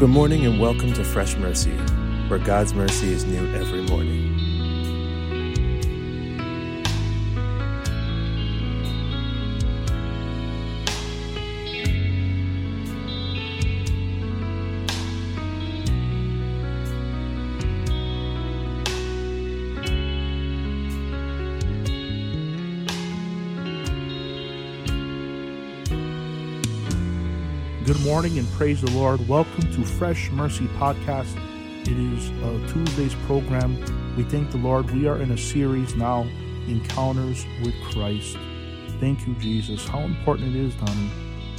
Good morning and welcome to Fresh Mercy, where God's mercy is new every morning. Good morning and praise the Lord. Welcome to Fresh Mercy Podcast. It is a Tuesday's program. We thank the Lord. We are in a series now, Encounters with Christ. Thank you, Jesus. How important it is, Donnie,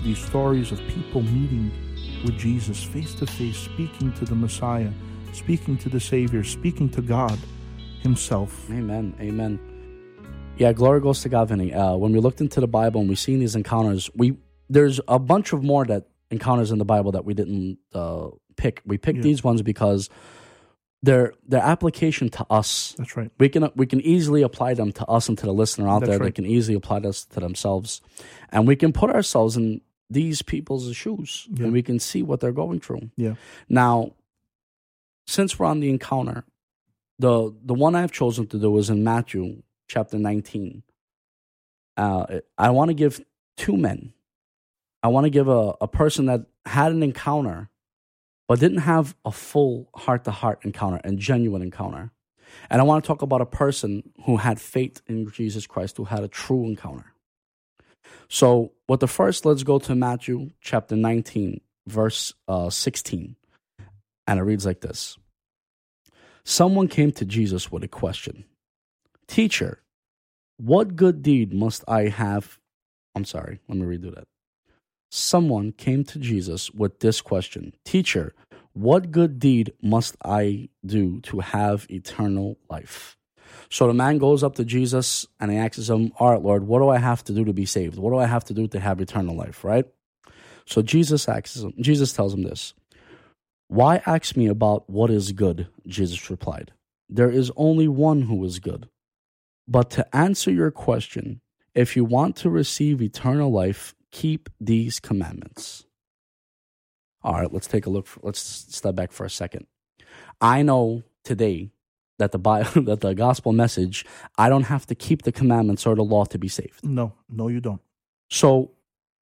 these stories of people meeting with Jesus face to face, speaking to the Messiah, speaking to the Savior, speaking to God Himself. Amen. Amen. Yeah, glory goes to God, Vinny. Uh, when we looked into the Bible and we seen these encounters, we there's a bunch of more that encounters in the Bible that we didn't uh, pick. We picked Yeah. these ones because their their application to us. That's right. We can we can easily apply them to us and to the listener out That's there. They can easily apply this to themselves, and we can put ourselves in these people's shoes, Yeah. and we can see what they're going through. Yeah. Now, since we're on the encounter, the the one I've chosen to do is in Matthew chapter 19. Uh, I want to give two men. I want to give a, a person that had an encounter, but didn't have a full heart to heart encounter and genuine encounter. And I want to talk about a person who had faith in Jesus Christ, who had a true encounter. So, with the first, let's go to Matthew chapter 19, verse uh, 16. And it reads like this Someone came to Jesus with a question Teacher, what good deed must I have? I'm sorry, let me redo that. Someone came to Jesus with this question Teacher, what good deed must I do to have eternal life? So the man goes up to Jesus and he asks him, All right, Lord, what do I have to do to be saved? What do I have to do to have eternal life, right? So Jesus asks him, Jesus tells him this. Why ask me about what is good? Jesus replied. There is only one who is good. But to answer your question, if you want to receive eternal life, keep these commandments. All right, let's take a look. For, let's step back for a second. I know today that the Bible, that the gospel message, I don't have to keep the commandments or the law to be saved. No, no, you don't. So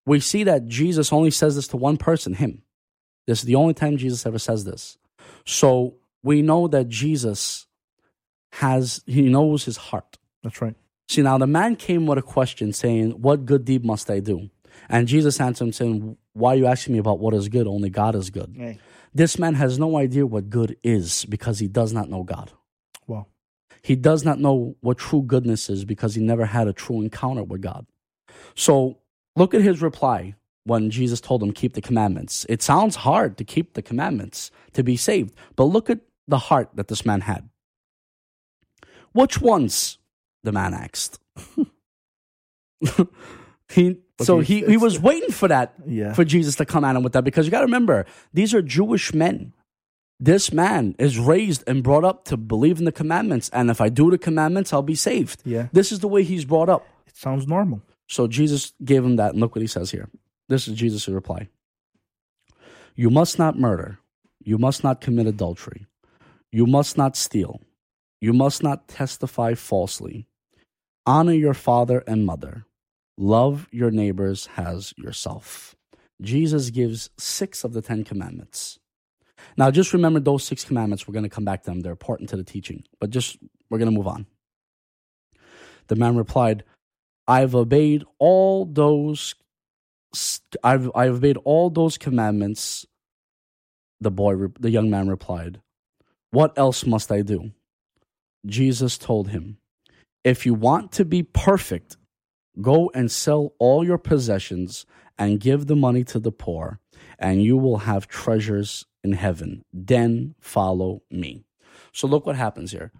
we see that Jesus only says this to one person, him. This is the only time Jesus ever says this. So we know that Jesus has, he knows his heart. That's right. See, now the man came with a question saying, What good deed must I do? And Jesus answered him saying, Why are you asking me about what is good? Only God is good. This man has no idea what good is because he does not know God. Wow. He does not know what true goodness is because he never had a true encounter with God. So look at his reply when Jesus told him, Keep the commandments. It sounds hard to keep the commandments to be saved, but look at the heart that this man had. Which ones? The man asked. he, But so he- he, he was waiting for that Yeah. for Jesus to come at him with that because you got to remember these are Jewish men. This man is raised and brought up to believe in the commandments, and if I do the commandments, I'll be saved. Yeah. This is the way he's brought up. It sounds normal. So Jesus gave him that, and look what he says here. This is Jesus' reply. You must not murder. You must not commit adultery. You must not steal. You must not testify falsely. Honor your father and mother. Love your neighbors as yourself. Jesus gives six of the Ten Commandments. Now, just remember those six commandments. We're going to come back to them. They're important to the teaching, but just we're going to move on. The man replied, I've obeyed all those. I've I've obeyed all those commandments. The boy, the young man replied, "What else must I do?" Jesus told him, "If you want to be perfect, go and sell all your possessions and give the money to the poor, and you will have treasures in heaven. Then follow me." So look what happens here.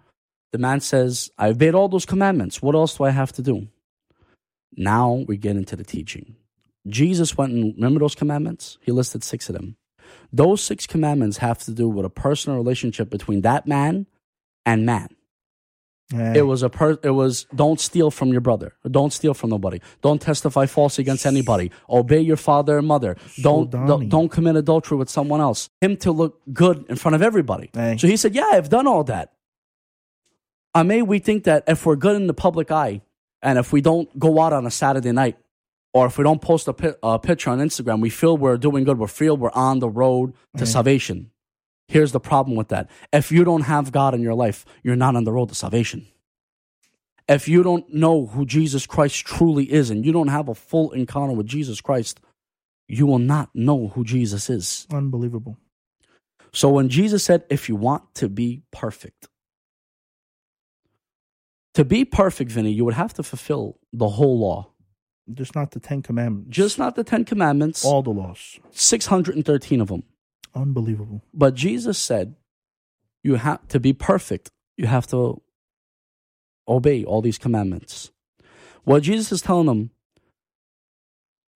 The man says, "I've obeyed all those commandments. What else do I have to do?" Now we get into the teaching. Jesus went and remember those commandments? He listed six of them. Those six commandments have to do with a personal relationship between that man and man. Hey. It was a per. It was don't steal from your brother. Don't steal from nobody. Don't testify false against anybody. Obey your father and mother. Don't don't, don't commit adultery with someone else. Him to look good in front of everybody. Hey. So he said, "Yeah, I've done all that." I may we think that if we're good in the public eye, and if we don't go out on a Saturday night, or if we don't post a, pi- a picture on Instagram, we feel we're doing good. We feel we're on the road to salvation. Here's the problem with that. If you don't have God in your life, you're not on the road to salvation. If you don't know who Jesus Christ truly is and you don't have a full encounter with Jesus Christ, you will not know who Jesus is. Unbelievable. So when Jesus said, if you want to be perfect, to be perfect, Vinny, you would have to fulfill the whole law. Just not the Ten Commandments. Just not the Ten Commandments, all the laws. 613 of them. Unbelievable. But Jesus said, you have to be perfect, you have to obey all these commandments. What Jesus is telling them,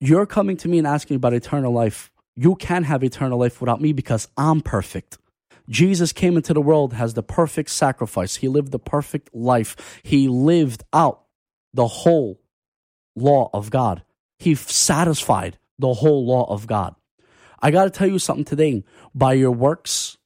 you're coming to me and asking about eternal life. You can have eternal life without me because I'm perfect. Jesus came into the world as the perfect sacrifice. He lived the perfect life. He lived out the whole law of God. He satisfied the whole law of God. I got to tell you something today. By your works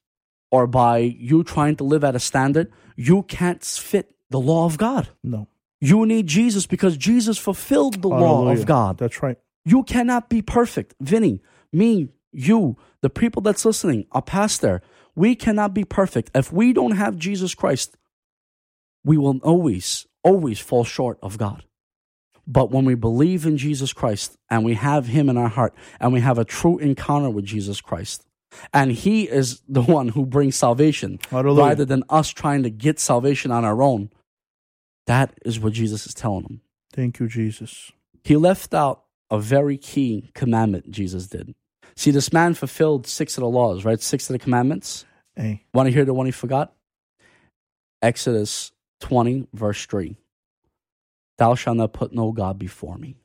or by you trying to live at a standard, you can't fit the law of God. No. You need Jesus because Jesus fulfilled the law of God. That's right. You cannot be perfect. Vinny, me, you, the people that's listening, a pastor, we cannot be perfect. If we don't have Jesus Christ, we will always, always fall short of God. But when we believe in Jesus Christ and we have Him in our heart and we have a true encounter with Jesus Christ, and He is the one who brings salvation Hallelujah. rather than us trying to get salvation on our own, that is what Jesus is telling them. Thank you, Jesus. He left out a very key commandment, Jesus did. See, this man fulfilled six of the laws, right? Six of the commandments. Hey. Want to hear the one he forgot? Exodus 20, verse 3. Thou shalt not put no God before me.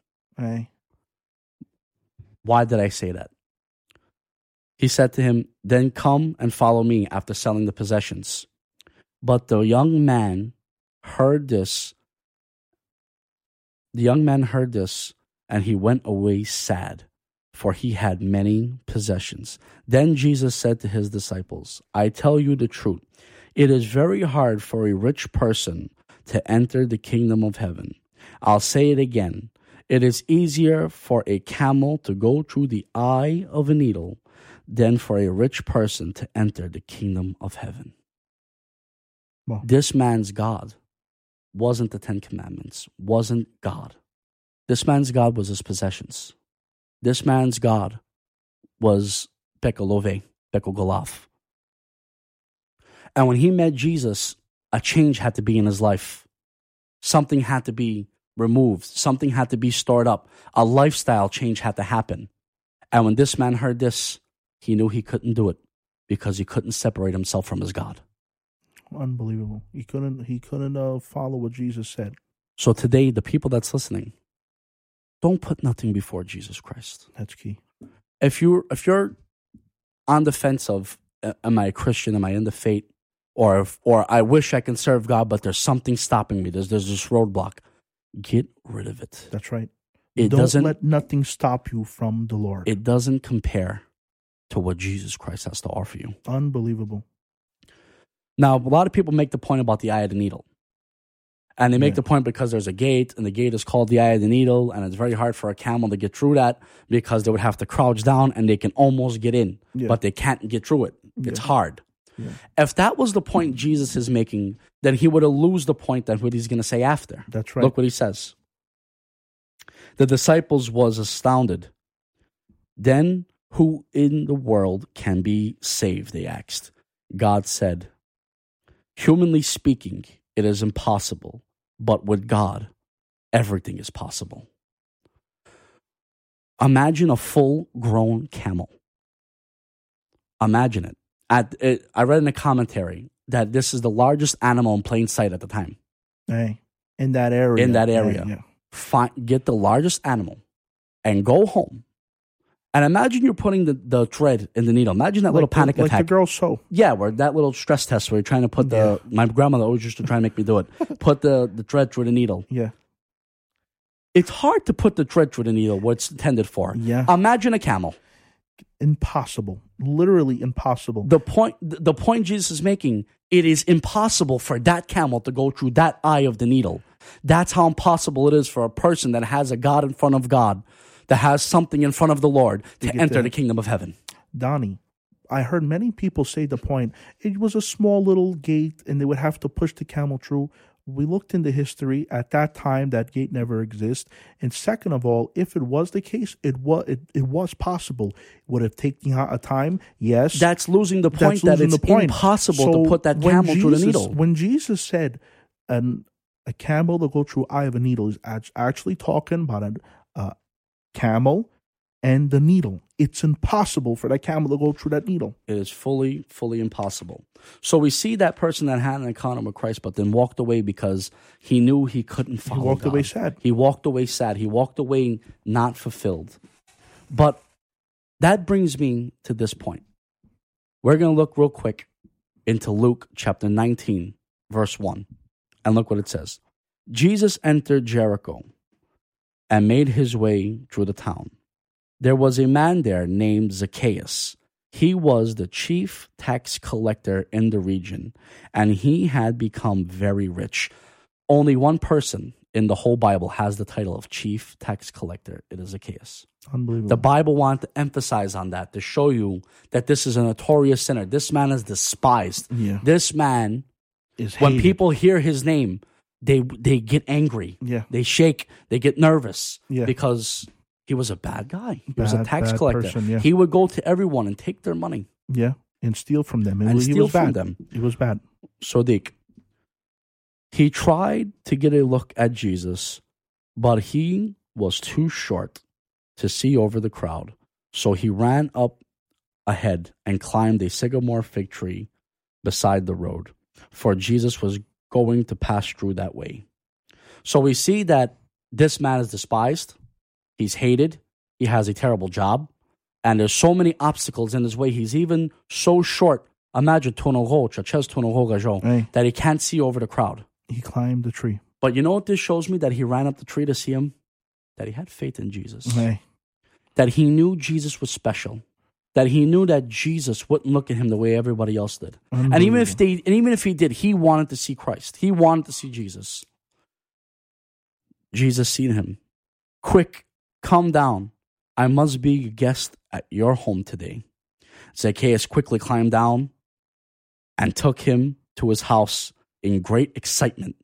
Why did I say that? He said to him, Then come and follow me after selling the possessions. But the young man heard this. The young man heard this, and he went away sad, for he had many possessions. Then Jesus said to his disciples, I tell you the truth. It is very hard for a rich person to enter the kingdom of heaven. I'll say it again. It is easier for a camel to go through the eye of a needle than for a rich person to enter the kingdom of heaven. Wow. This man's God wasn't the Ten Commandments, wasn't God. This man's God was his possessions. This man's God was Pekolove, Pekogolaf. And when he met Jesus, a change had to be in his life. Something had to be removed. Something had to be stored up. A lifestyle change had to happen. And when this man heard this, he knew he couldn't do it because he couldn't separate himself from his God. Unbelievable. He couldn't he couldn't uh, follow what Jesus said. So today, the people that's listening, don't put nothing before Jesus Christ. That's key. If you're if you're on the fence of uh, am I a Christian, am I in the faith, or if, or I wish I can serve God, but there's something stopping me. There's there's this roadblock. Get rid of it. That's right. It Don't doesn't let nothing stop you from the Lord. it doesn't compare to what Jesus Christ has to offer you. Unbelievable. Now, a lot of people make the point about the eye of the needle. And they make Yeah. the point because there's a gate, and the gate is called the eye of the needle, and it's very hard for a camel to get through that because they would have to crouch down and they can almost get in, Yeah. but they can't get through it. It's Yeah. hard. Yeah. If that was the point Jesus is making, then he would have lose the point that what he's going to say after. That's right. Look what he says. The disciples was astounded. Then who in the world can be saved? They asked. God said, Humanly speaking, it is impossible, but with God, everything is possible. Imagine a full grown camel. Imagine it. At, it. I read in a commentary that this is the largest animal in plain sight at the time. Hey. In that area. In that Yeah, area. Yeah. find, get the largest animal and go home And imagine you're putting the, the thread in the needle. Imagine that little Like the- panic like attack. the girl sew. Yeah, where that little stress test where you're trying to put the. My grandmother always used to try and make me do it. Put the, the thread through the needle. Yeah. It's hard to put the thread through the needle, what it's intended for. Yeah. Imagine a camel. Impossible. Literally impossible. The point, the point Jesus is making, it is impossible for that camel to go through that eye of the needle. That's how impossible it is for a person that has a God in front of God, that has something in front of the Lord to enter the kingdom of heaven. Donnie, I heard many people say the point. It was a small little gate and they would have to push the camel through. We looked into history. At that time, that gate never existed. And second of all, if it was the case, it was it, it was possible. Would it take a time? Yes. That's losing the point that it's the point. impossible So to put that camel through the Jesus- needle. When Jesus said, an, "A camel to go through eye of a needle," is actually talking about a, a camel and the needle. It's impossible for that camel to go through that needle. It is fully, fully impossible. So we see that person that had an encounter with Christ, but then walked away because he knew he couldn't follow. walked God. away sad. He walked away sad. He walked away not fulfilled. But that brings me to this point. We're going to look real quick into Luke chapter 19, verse 1. And look what it says Jesus entered Jericho and made his way through the town. There was a man there named Zacchaeus. He was the chief tax collector in the region, and he had become very rich. Only one person in the whole Bible has the title of chief tax collector. It is Zacchaeus. Unbelievable. The Bible wants to emphasize on that to show you that this is a notorious sinner. This man is despised. Yeah. This man, is when hated. people hear his name, they they get angry. Yeah. They shake. They get nervous. Yeah. Because he was a bad guy. He was a tax collector. person, yeah. He would go to everyone and take their money. yeah, and steal from them. It And he steal was from bad. them. It was bad. So Sodiq. He tried to get a look at Jesus, but he was too short to see over the crowd. So he ran up ahead and climbed a sycamore fig tree beside the road, for Jesus was going to pass through that way. So we see that this man is despised, he's hated, he has a terrible job, and there's so many obstacles in his way. He's even so short. Imagine Tonoro, Chachez Tonoro Gajon, Hey. that he can't see over the crowd. He climbed the tree. But you know what this shows me? That he ran up the tree to see him? That he had faith in Jesus. That he knew Jesus was special. That he knew that Jesus wouldn't look at him the way everybody else did. And even if they and even if he did, he wanted to see Christ. He wanted to see Jesus. Jesus seen him. Quick, come down. I must be a guest at your home today. Zacchaeus quickly climbed down and took him to his house in great excitement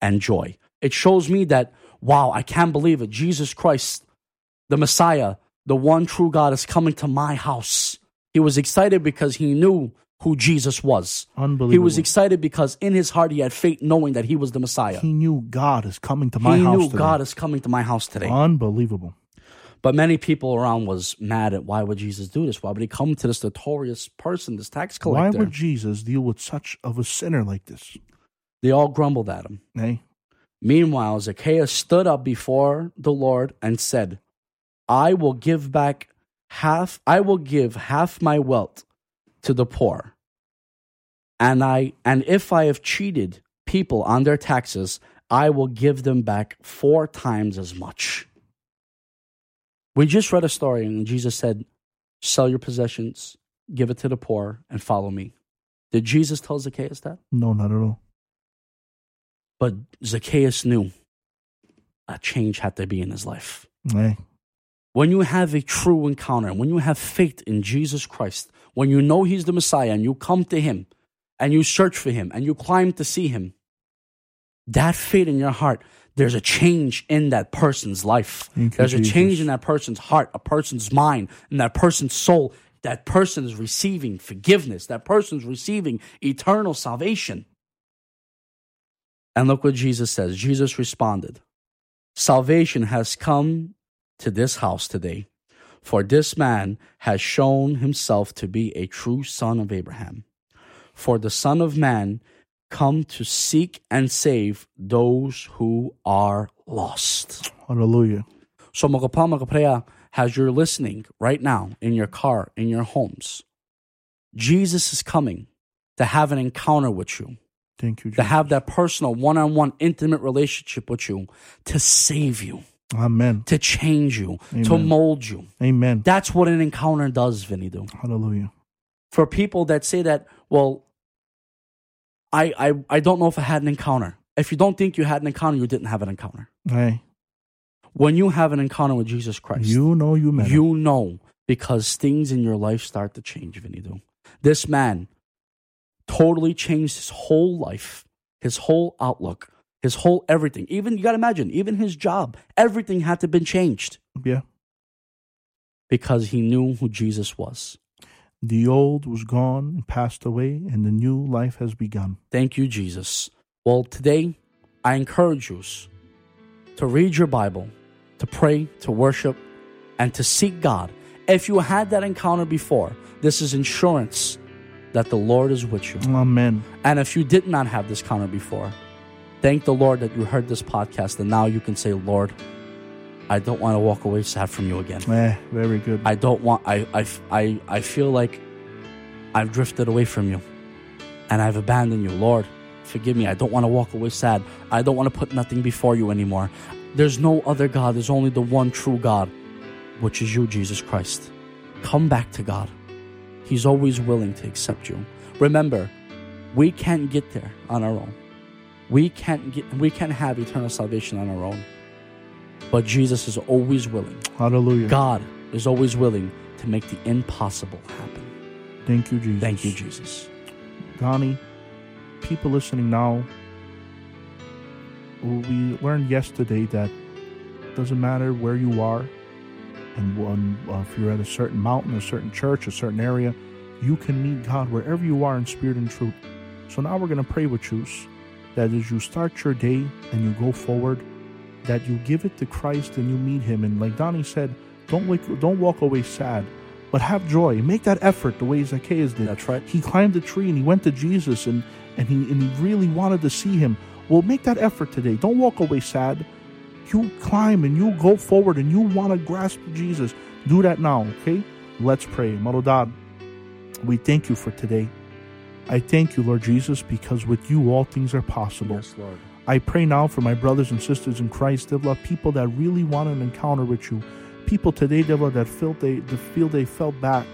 and joy. It shows me that, wow, I can't believe it. Jesus Christ, the Messiah, the one true God, is coming to my house. He was excited because he knew who Jesus was. unbelievable. He was excited because in his heart he had faith knowing that he was the Messiah. He knew God is coming to my he house He knew today. God is coming to my house today. Unbelievable. But many people around was mad at why would Jesus do this? Why would he come to this notorious person, this tax collector? Why would Jesus deal with such of a sinner like this? they all grumbled at him. Hey, Meanwhile, Zacchaeus stood up before the Lord and said, I will give back half, I will give half my wealth to the poor. And I and if I have cheated people on their taxes, I will give them back four times as much. We just read a story and Jesus said, Sell your possessions, give it to the poor, and follow me. Did Jesus tell Zacchaeus that? no, not at all. But Zacchaeus knew a change had to be in his life. Hey, When you have a true encounter, when you have faith in Jesus Christ, when you know He's the Messiah and you come to Him and you search for Him and you climb to see Him, that faith in your heart, there's a change in that person's life. There's a change in that person's heart, a person's mind, and that person's soul. That person is receiving forgiveness. That person's receiving eternal salvation. And look what Jesus says. Jesus responded, Salvation has come to this house today, for this man has shown himself to be a true son of Abraham. For the Son of Man come to seek and save those who are lost. hallelujah. So mga pa, mga preya, as you're listening right now in your car, in your homes, Jesus is coming to have an encounter with you, Thank you, to have that personal, one on one, intimate relationship with you, to save you, Amen. to change you, to mold you. Amen. That's what an encounter does, Vinny. Do Hallelujah. for people that say that, well, I, I I don't know if I had an encounter. If you don't think you had an encounter, you didn't have an encounter. Hey, When you have an encounter with Jesus Christ, you know you met him. you know because things in your life start to change, Vinny. Do this man totally changed his whole life, his whole outlook, his whole everything. Even you got to imagine, even his job, everything had to been changed Yeah. because he knew who Jesus was. The old was gone and passed away, and the new life has begun. Thank you, Jesus. Well, today I encourage you to read your Bible, to pray, to worship, and to seek God. If you had that encounter before, this is insurance that the Lord is with you. Amen. And if you did not have this encounter before, thank the Lord that you heard this podcast and now you can say, Lord, I don't want to walk away sad from you again. Eh, very good. I don't want, I, I, I, I feel like I've drifted away from you and I've abandoned you. Lord, forgive me. I don't want to walk away sad. I don't want to put nothing before you anymore. There's no other God. There's only the one true God, which is you, Jesus Christ. Come back to God. He's always willing to accept you. Remember, we can't get there on our own. We can't get we can't have eternal salvation on our own. But Jesus is always willing. Hallelujah. God is always willing to make the impossible happen. Thank you, Jesus. Thank you, Jesus. Donnie, people listening now, we learned yesterday that it doesn't matter where you are, and one, uh, if you're at a certain mountain, a certain church, a certain area, you can meet God wherever you are in spirit and truth. So now we're going to pray with you that as you start your day and you go forward, that you give it to Christ and you meet Him. And like Donnie said, don't wake, don't walk away sad, but have joy. Make that effort the way Zacchaeus did. That's right. He climbed the tree and he went to Jesus and, and, he, and he really wanted to see him. Well, make that effort today. Don't walk away sad. You climb and you go forward and you want to grasp Jesus. Do that now, okay? Let's pray. Marodad, we thank you for today. I thank you, Lord Jesus, because with you all things are possible. Yes, Lord. I pray now for my brothers and sisters in Christ, Devla, people that really want an encounter with you. People today, that feel they, feel they fell back,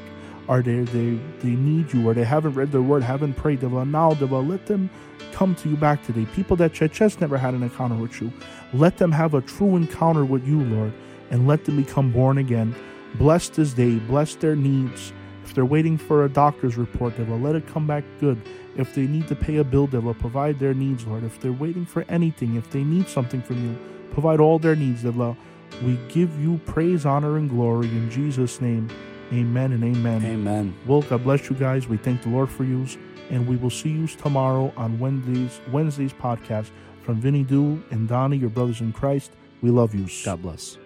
or they, they, they need you, or they haven't read the word, haven't prayed, Devla. Now, let them come to you back today. People that Cheches never had an encounter with you, let them have a true encounter with you, Lord, and let them become born again. Bless this day, bless their needs. If they're waiting for a doctor's report, they will let it come back good. If they need to pay a bill, they will provide their needs, Lord. If they're waiting for anything, if they need something from you, provide all their needs, Devla. We give you praise, honor, and glory in Jesus' name. Amen and amen. Amen. Well, God bless you guys. We thank the Lord for you, and we will see you tomorrow on Wednesday's Wednesday's podcast from Vinny Do and Donnie, your brothers in Christ. We love you. God bless.